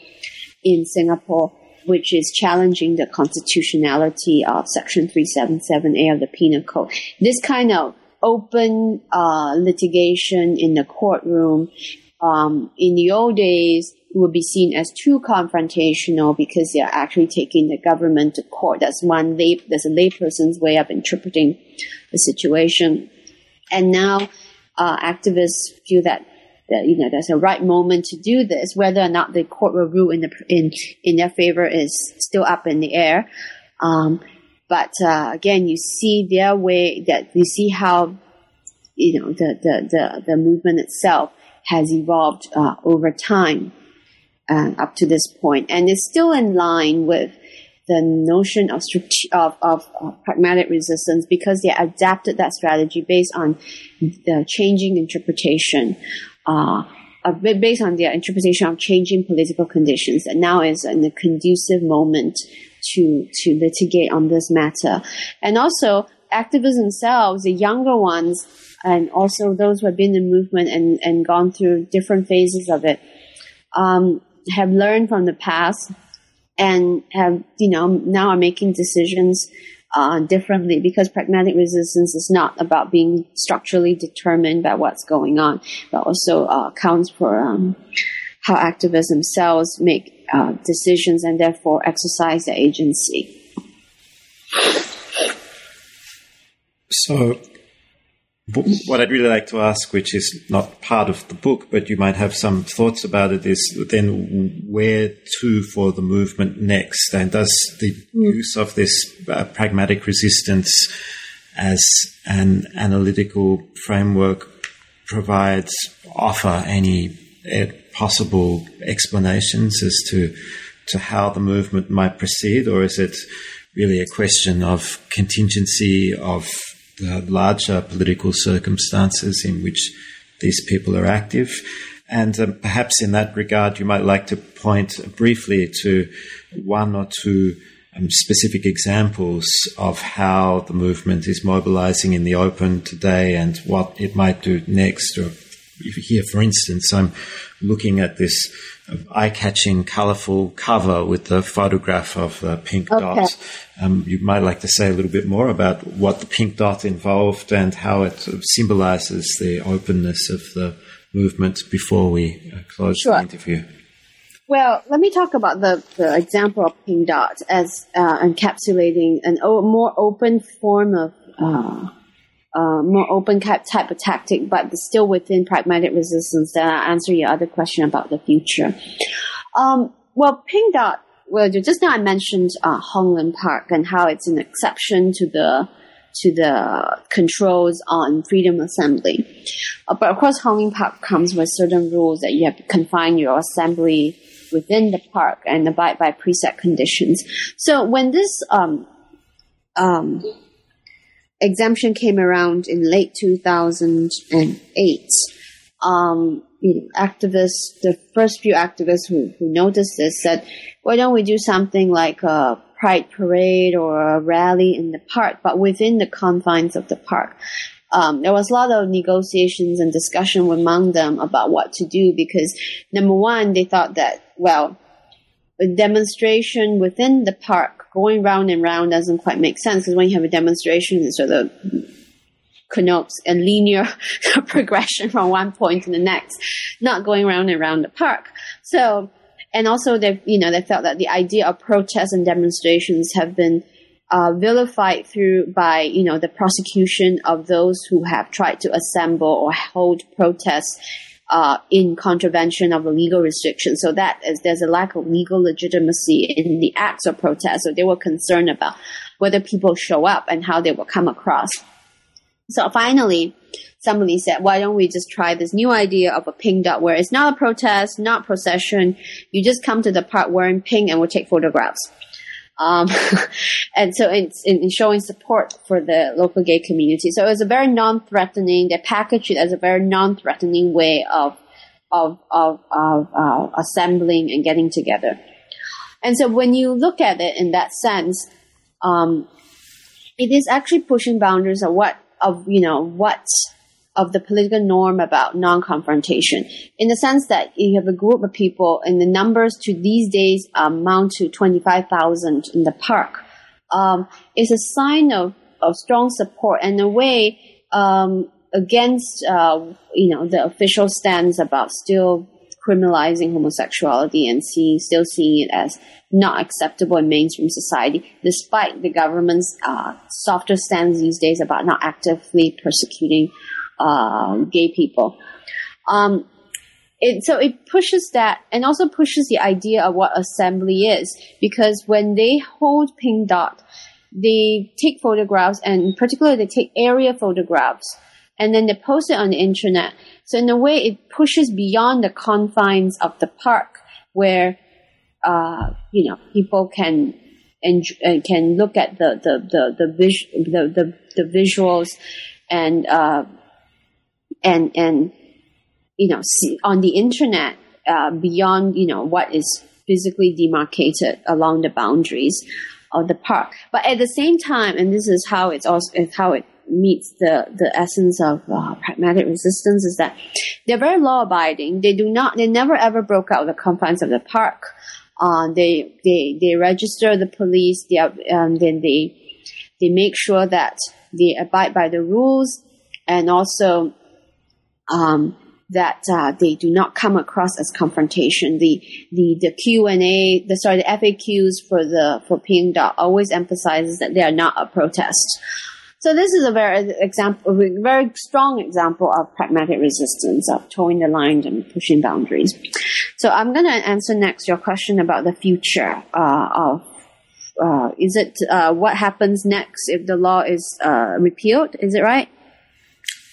in Singapore which is challenging the constitutionality of Section 377A of the Penal Code. This kind of open uh, litigation in the courtroom um, in the old days would be seen as too confrontational because they are actually taking the government to court. That's one lay, that's a layperson's way of interpreting the situation. And now uh, activists feel that, that you know there's a right moment to do this. Whether or not the court will rule in the in in their favor is still up in the air. Um, but uh, again, you see their way that you see how you know the the the, the movement itself has evolved uh, over time uh, up to this point, and it's still in line with the notion of, of, of, of, pragmatic resistance because they adapted that strategy based on the changing interpretation, uh, based on their interpretation of changing political conditions. And now is in a conducive moment to to litigate on this matter, and also activists themselves, the younger ones, and also those who have been in the movement and, and gone through different phases of it, um, have learned from the past and have, you know, now are making decisions uh, differently because pragmatic resistance is not about being structurally determined by what's going on, but also uh, accounts for um, how activists themselves make uh, decisions and therefore exercise their agency. So, what I'd really like to ask, which is not part of the book, but you might have some thoughts about it, is then where to for the movement next? And does the mm. use of this uh, pragmatic resistance as an analytical framework provide offer any uh, possible explanations as to to how the movement might proceed, or is it really a question of contingency of the larger political circumstances in which these people are active. And um, perhaps in that regard, you might like to point briefly to one or two um, specific examples of how the movement is mobilizing in the open today and what it might do next. Or here, for instance, I'm looking at this eye-catching, colourful cover with the photograph of the pink okay. dot. Um, you might like to say a little bit more about what the pink dot involved and how it sort of symbolises the openness of the movement before we uh, close sure. the interview. Well, let me talk about the, the example of pink dot as uh, encapsulating an o- more open form of uh, uh, more open type of tactic, but still within pragmatic resistance. Then I'll answer your other question about the future. Um, well, Pink Dot, well, just now I mentioned uh, Hong Lim Park and how it's an exception to the to the controls on freedom assembly. Uh, but of course, Hong Lim Park comes with certain rules that you have to confine your assembly within the park and abide by preset conditions. So when this um, um, exemption came around in late 2008. Um, you know, activists, the first few activists who, who noticed this said, why don't we do something like a pride parade or a rally in the park, but within the confines of the park? Um, there was a lot of negotiations and discussion among them about what to do because number one, they thought that, well, a demonstration within the park going round and round doesn't quite make sense because when you have a demonstration, it sort of connotes a linear progression from one point to the next, not going round and round the park. So, and also they, you know, they felt that the idea of protests and demonstrations have been uh, vilified through by, you know, the prosecution of those who have tried to assemble or hold protests uh, in contravention of a legal restriction. So that is, there's a lack of legal legitimacy in the acts of protest. So they were concerned about whether people show up and how they will come across. So finally, somebody said, why don't we just try this new idea of a Pink Dot where it's not a protest, not procession. You just come to the park wearing pink and we'll take photographs. Um, and so it's in showing support for the local gay community. So it was a very non-threatening. They packaged it as a very non-threatening way of of of, of uh, assembling and getting together. And so when you look at it in that sense, um, it is actually pushing boundaries of what of you know what of the political norm about non-confrontation in the sense that you have a group of people and the numbers to these days amount to 25,000 in the park. Um, is a sign of, of strong support and a way um, against uh, you know the official stance about still criminalizing homosexuality and seeing, still seeing it as not acceptable in mainstream society, despite the government's uh, softer stance these days about not actively persecuting uh, gay people. Um, it, so it pushes that and also pushes the idea of what assembly is because when they hold pink dot they take photographs and particularly they take area photographs and then they post it on the internet so in a way it pushes beyond the confines of the park where uh, you know people can and uh, can look at the the the the, vis- the, the, the visuals and uh, and and you know, see, on the internet, uh, beyond, you know, what is physically demarcated along the boundaries of the park. But at the same time, and this is how it's also how it meets the, the essence of uh, pragmatic resistance is that they're very law abiding. They do not, they never ever broke out of the confines of the park. Uh, they, they, they register the police, they, um, then they, they make sure that they abide by the rules and also, um, that uh, they do not come across as confrontation. The the the Q and A, the sorry, the FAQs for the for Pink Dot always emphasizes that they are not a protest. So this is a very example, a very strong example of pragmatic resistance of toeing the line and pushing boundaries. So I'm going to answer next your question about the future uh, of. Uh, is it uh, what happens next if the law is uh, repealed? Is it right?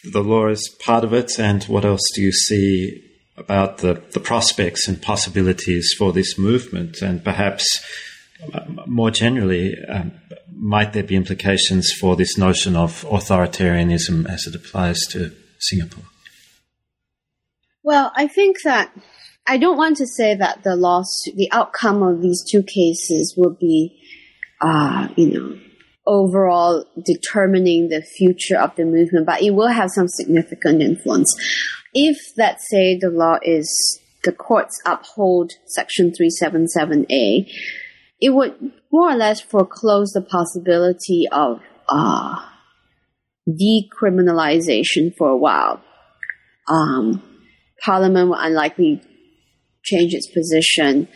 The law is part of it, and what else do you see about the, the prospects and possibilities for this movement, and perhaps more generally, um, might there be implications for this notion of authoritarianism as it applies to Singapore? Well, I think that I don't want to say that the loss, the outcome of these two cases will be, uh, you know, overall determining the future of the movement, but it will have some significant influence. If, let's say, the law is the courts uphold Section 377A, it would more or less foreclose the possibility of uh, decriminalization for a while. Um, Parliament will unlikely change its position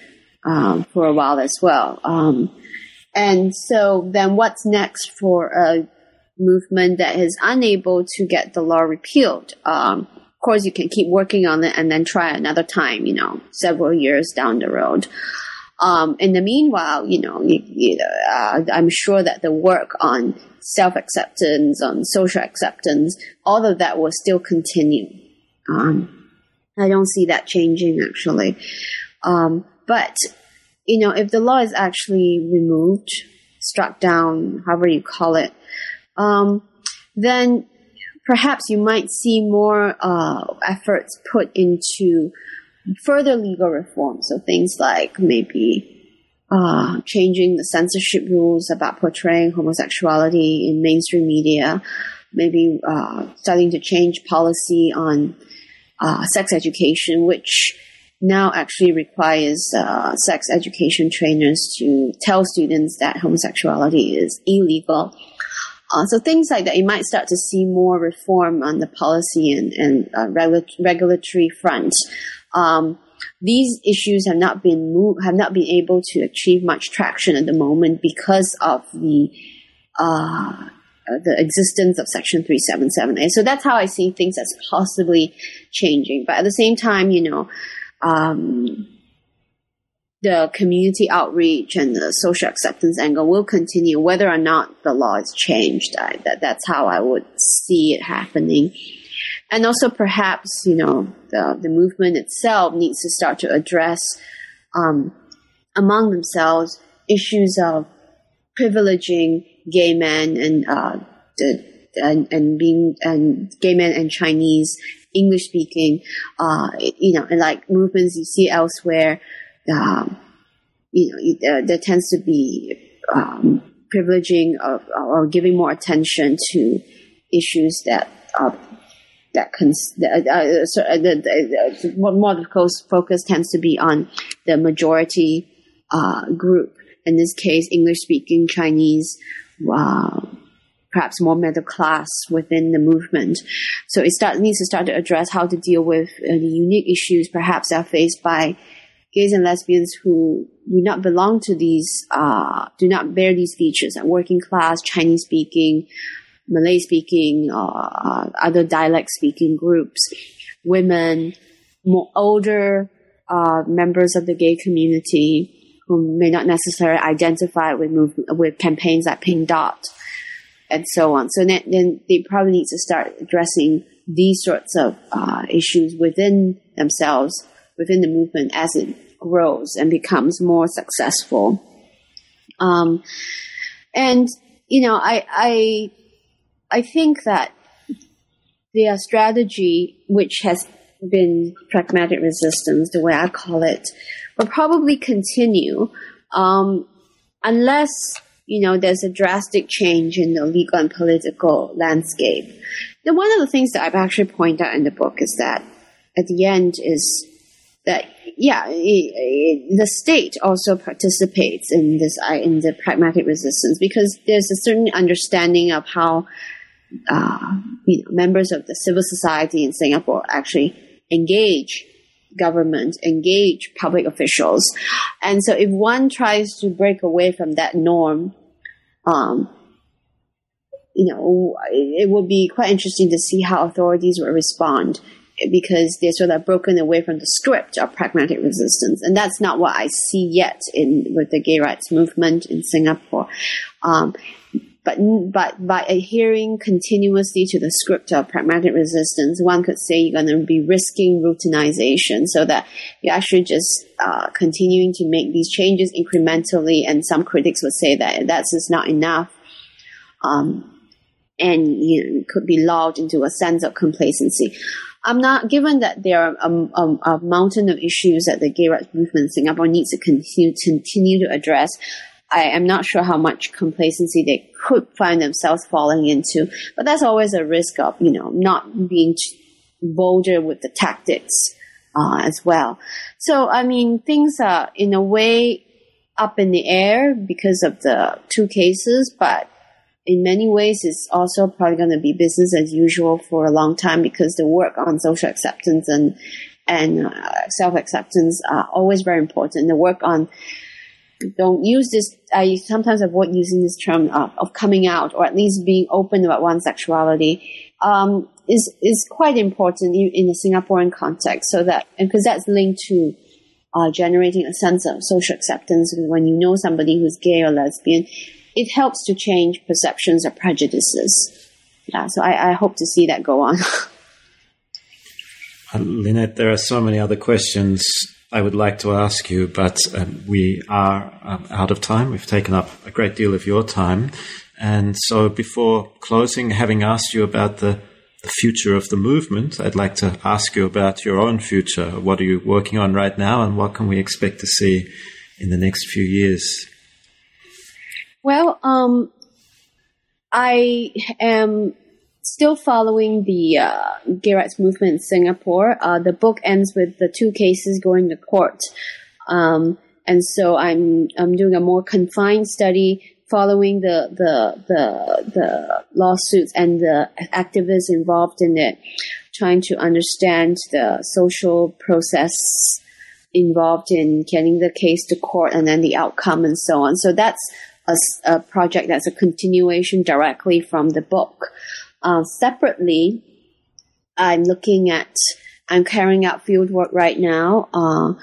um, for a while as well. Um, and so then what's next for a movement that is unable to get the law repealed? Um, of course, you can keep working on it and then try another time, you know, several years down the road. Um, in the meanwhile, you know, you, you, uh, I'm sure that the work on self acceptance, on social acceptance, all of that will still continue. Um, I don't see that changing actually. Um, but you know, if the law is actually removed, struck down, however you call it, um, then perhaps you might see more uh, efforts put into further legal reform. So things like maybe uh, changing the censorship rules about portraying homosexuality in mainstream media, maybe uh, starting to change policy on uh, sex education, which now actually requires uh, sex education trainers to tell students that homosexuality is illegal. Uh, so things like that, you might start to see more reform on the policy and, and uh, regula- regulatory front. Um, these issues have not been move, have not been able to achieve much traction at the moment because of the uh, the existence of Section 377A. So that's how I see things as possibly changing. But at the same time, you know, um, the community outreach and the social acceptance angle will continue whether or not the law is changed. I, that, that's how I would see it happening. And also perhaps, you know, the, the movement itself needs to start to address um, among themselves issues of privileging gay men and uh, the, and, and being and gay men and Chinese English speaking, uh, you know, and like movements you see elsewhere, um, you know, there, there, tends to be um, privileging of, or giving more attention to issues that uh, that cons- uh, uh, so, uh, the, the, the, more of the focus tends to be on the majority uh, group. In this case, English speaking Chinese perhaps more middle class within the movement. So it start, needs to start to address how to deal with uh, the unique issues perhaps are faced by gays and lesbians who do not belong to these, uh, do not bear these features, like working class, Chinese speaking, Malay speaking, uh, other dialect speaking groups, women, more older uh, members of the gay community who may not necessarily identify with with campaigns like Pink Dot and so on. So then, then they probably need to start addressing these sorts of uh, issues within themselves, within the movement as it grows and becomes more successful. Um, and you know, I I I think that their strategy, which has been pragmatic resistance, the way I call it, will probably continue um, unless you know there's a drastic change in the legal and political landscape. Now, one of the things that I've actually pointed out in the book is that at the end is that yeah, it, it, the state also participates in this in the pragmatic resistance because there's a certain understanding of how uh, you know, members of the civil society in Singapore actually engage government, engage public officials. And so if one tries to break away from that norm, um, you know, it, would be quite interesting to see how authorities will respond because they're sort of broken away from the script of pragmatic resistance. And that's not what I see yet in with the gay rights movement in Singapore. Um, but, but by adhering continuously to the script of pragmatic resistance, one could say you're going to be risking routinization so that you're actually just uh, continuing to make these changes incrementally. And some critics would say that that's just not enough. Um, and you know, could be lulled into a sense of complacency. I'm not given that there are a, a, a, mountain of issues that the gay rights movement in Singapore needs to continue, continue to address. I am not sure how much complacency they could find themselves falling into, but that's always a risk of, you know, not being bolder with the tactics uh, as well. So, I mean, things are in a way up in the air because of the two cases, but in many ways, it's also probably going to be business as usual for a long time because the work on social acceptance and and uh, self acceptance are always very important. The work on don't use this. I sometimes avoid using this term of, of coming out or at least being open about one's sexuality. Um, is is quite important in, in the Singaporean context, so that because that's linked to uh, generating a sense of social acceptance. When you know somebody who's gay or lesbian, it helps to change perceptions or prejudices. Yeah, so I, I hope to see that go on. uh, Lynette, there are so many other questions I would like to ask you, but um, we are um, out of time. We've taken up a great deal of your time. And so before closing, having asked you about the, the future of the movement, I'd like to ask you about your own future. What are you working on right now and what can we expect to see in the next few years? Well, um, I am still following the uh, gay rights movement in Singapore. Uh, the book ends with the two cases going to court. Um, and so I'm, I'm doing a more confined study following the, the, the, the lawsuits and the activists involved in it, trying to understand the social process involved in getting the case to court and then the outcome and so on. So that's a, a project that's a continuation directly from the book. Uh, separately, I'm looking at, I'm carrying out field work right now, uh,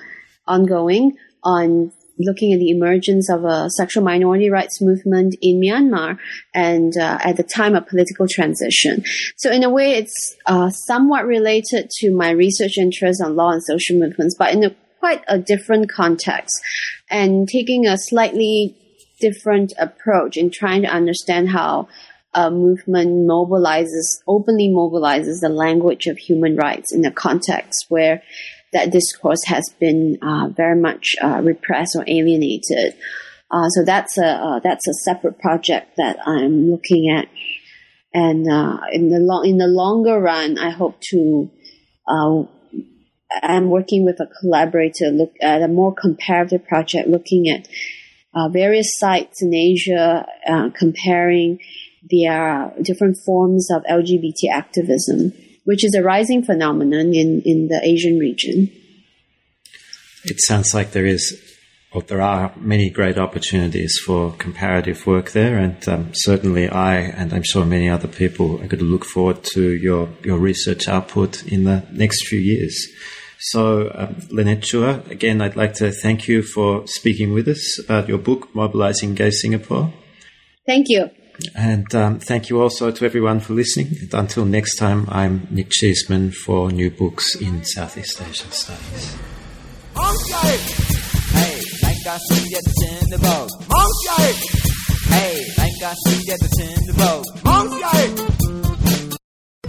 ongoing on looking at the emergence of a sexual minority rights movement in Myanmar and uh, at the time of political transition. So in a way, it's uh, somewhat related to my research interests on law and social movements, but in a quite a different context and taking a slightly different approach in trying to understand how a movement mobilizes, openly mobilizes the language of human rights in a context where that discourse has been uh, very much uh, repressed or alienated. Uh, so that's a uh, that's a separate project that I'm looking at, and uh, in the long in the longer run, I hope to. Uh, I'm working with a collaborator look at a more comparative project looking at various sites in Asia, comparing there are different forms of LGBT activism, which is a rising phenomenon in, in the Asian region. It sounds like there is, or there are many great opportunities for comparative work there, and um, certainly I, and I'm sure many other people, are going to look forward to your, your research output in the next few years. So, um, Lynette Chua, again, I'd like to thank you for speaking with us about your book, Mobilizing Gay Singapore. Thank you. And um, thank you also to everyone for listening. And until next time, I'm Nick Cheesman for New Books in Southeast Asian Studies. Hey, like I see at the Tinderboat. Monkey! Hey, like I see at the Tinderboat. Monkey!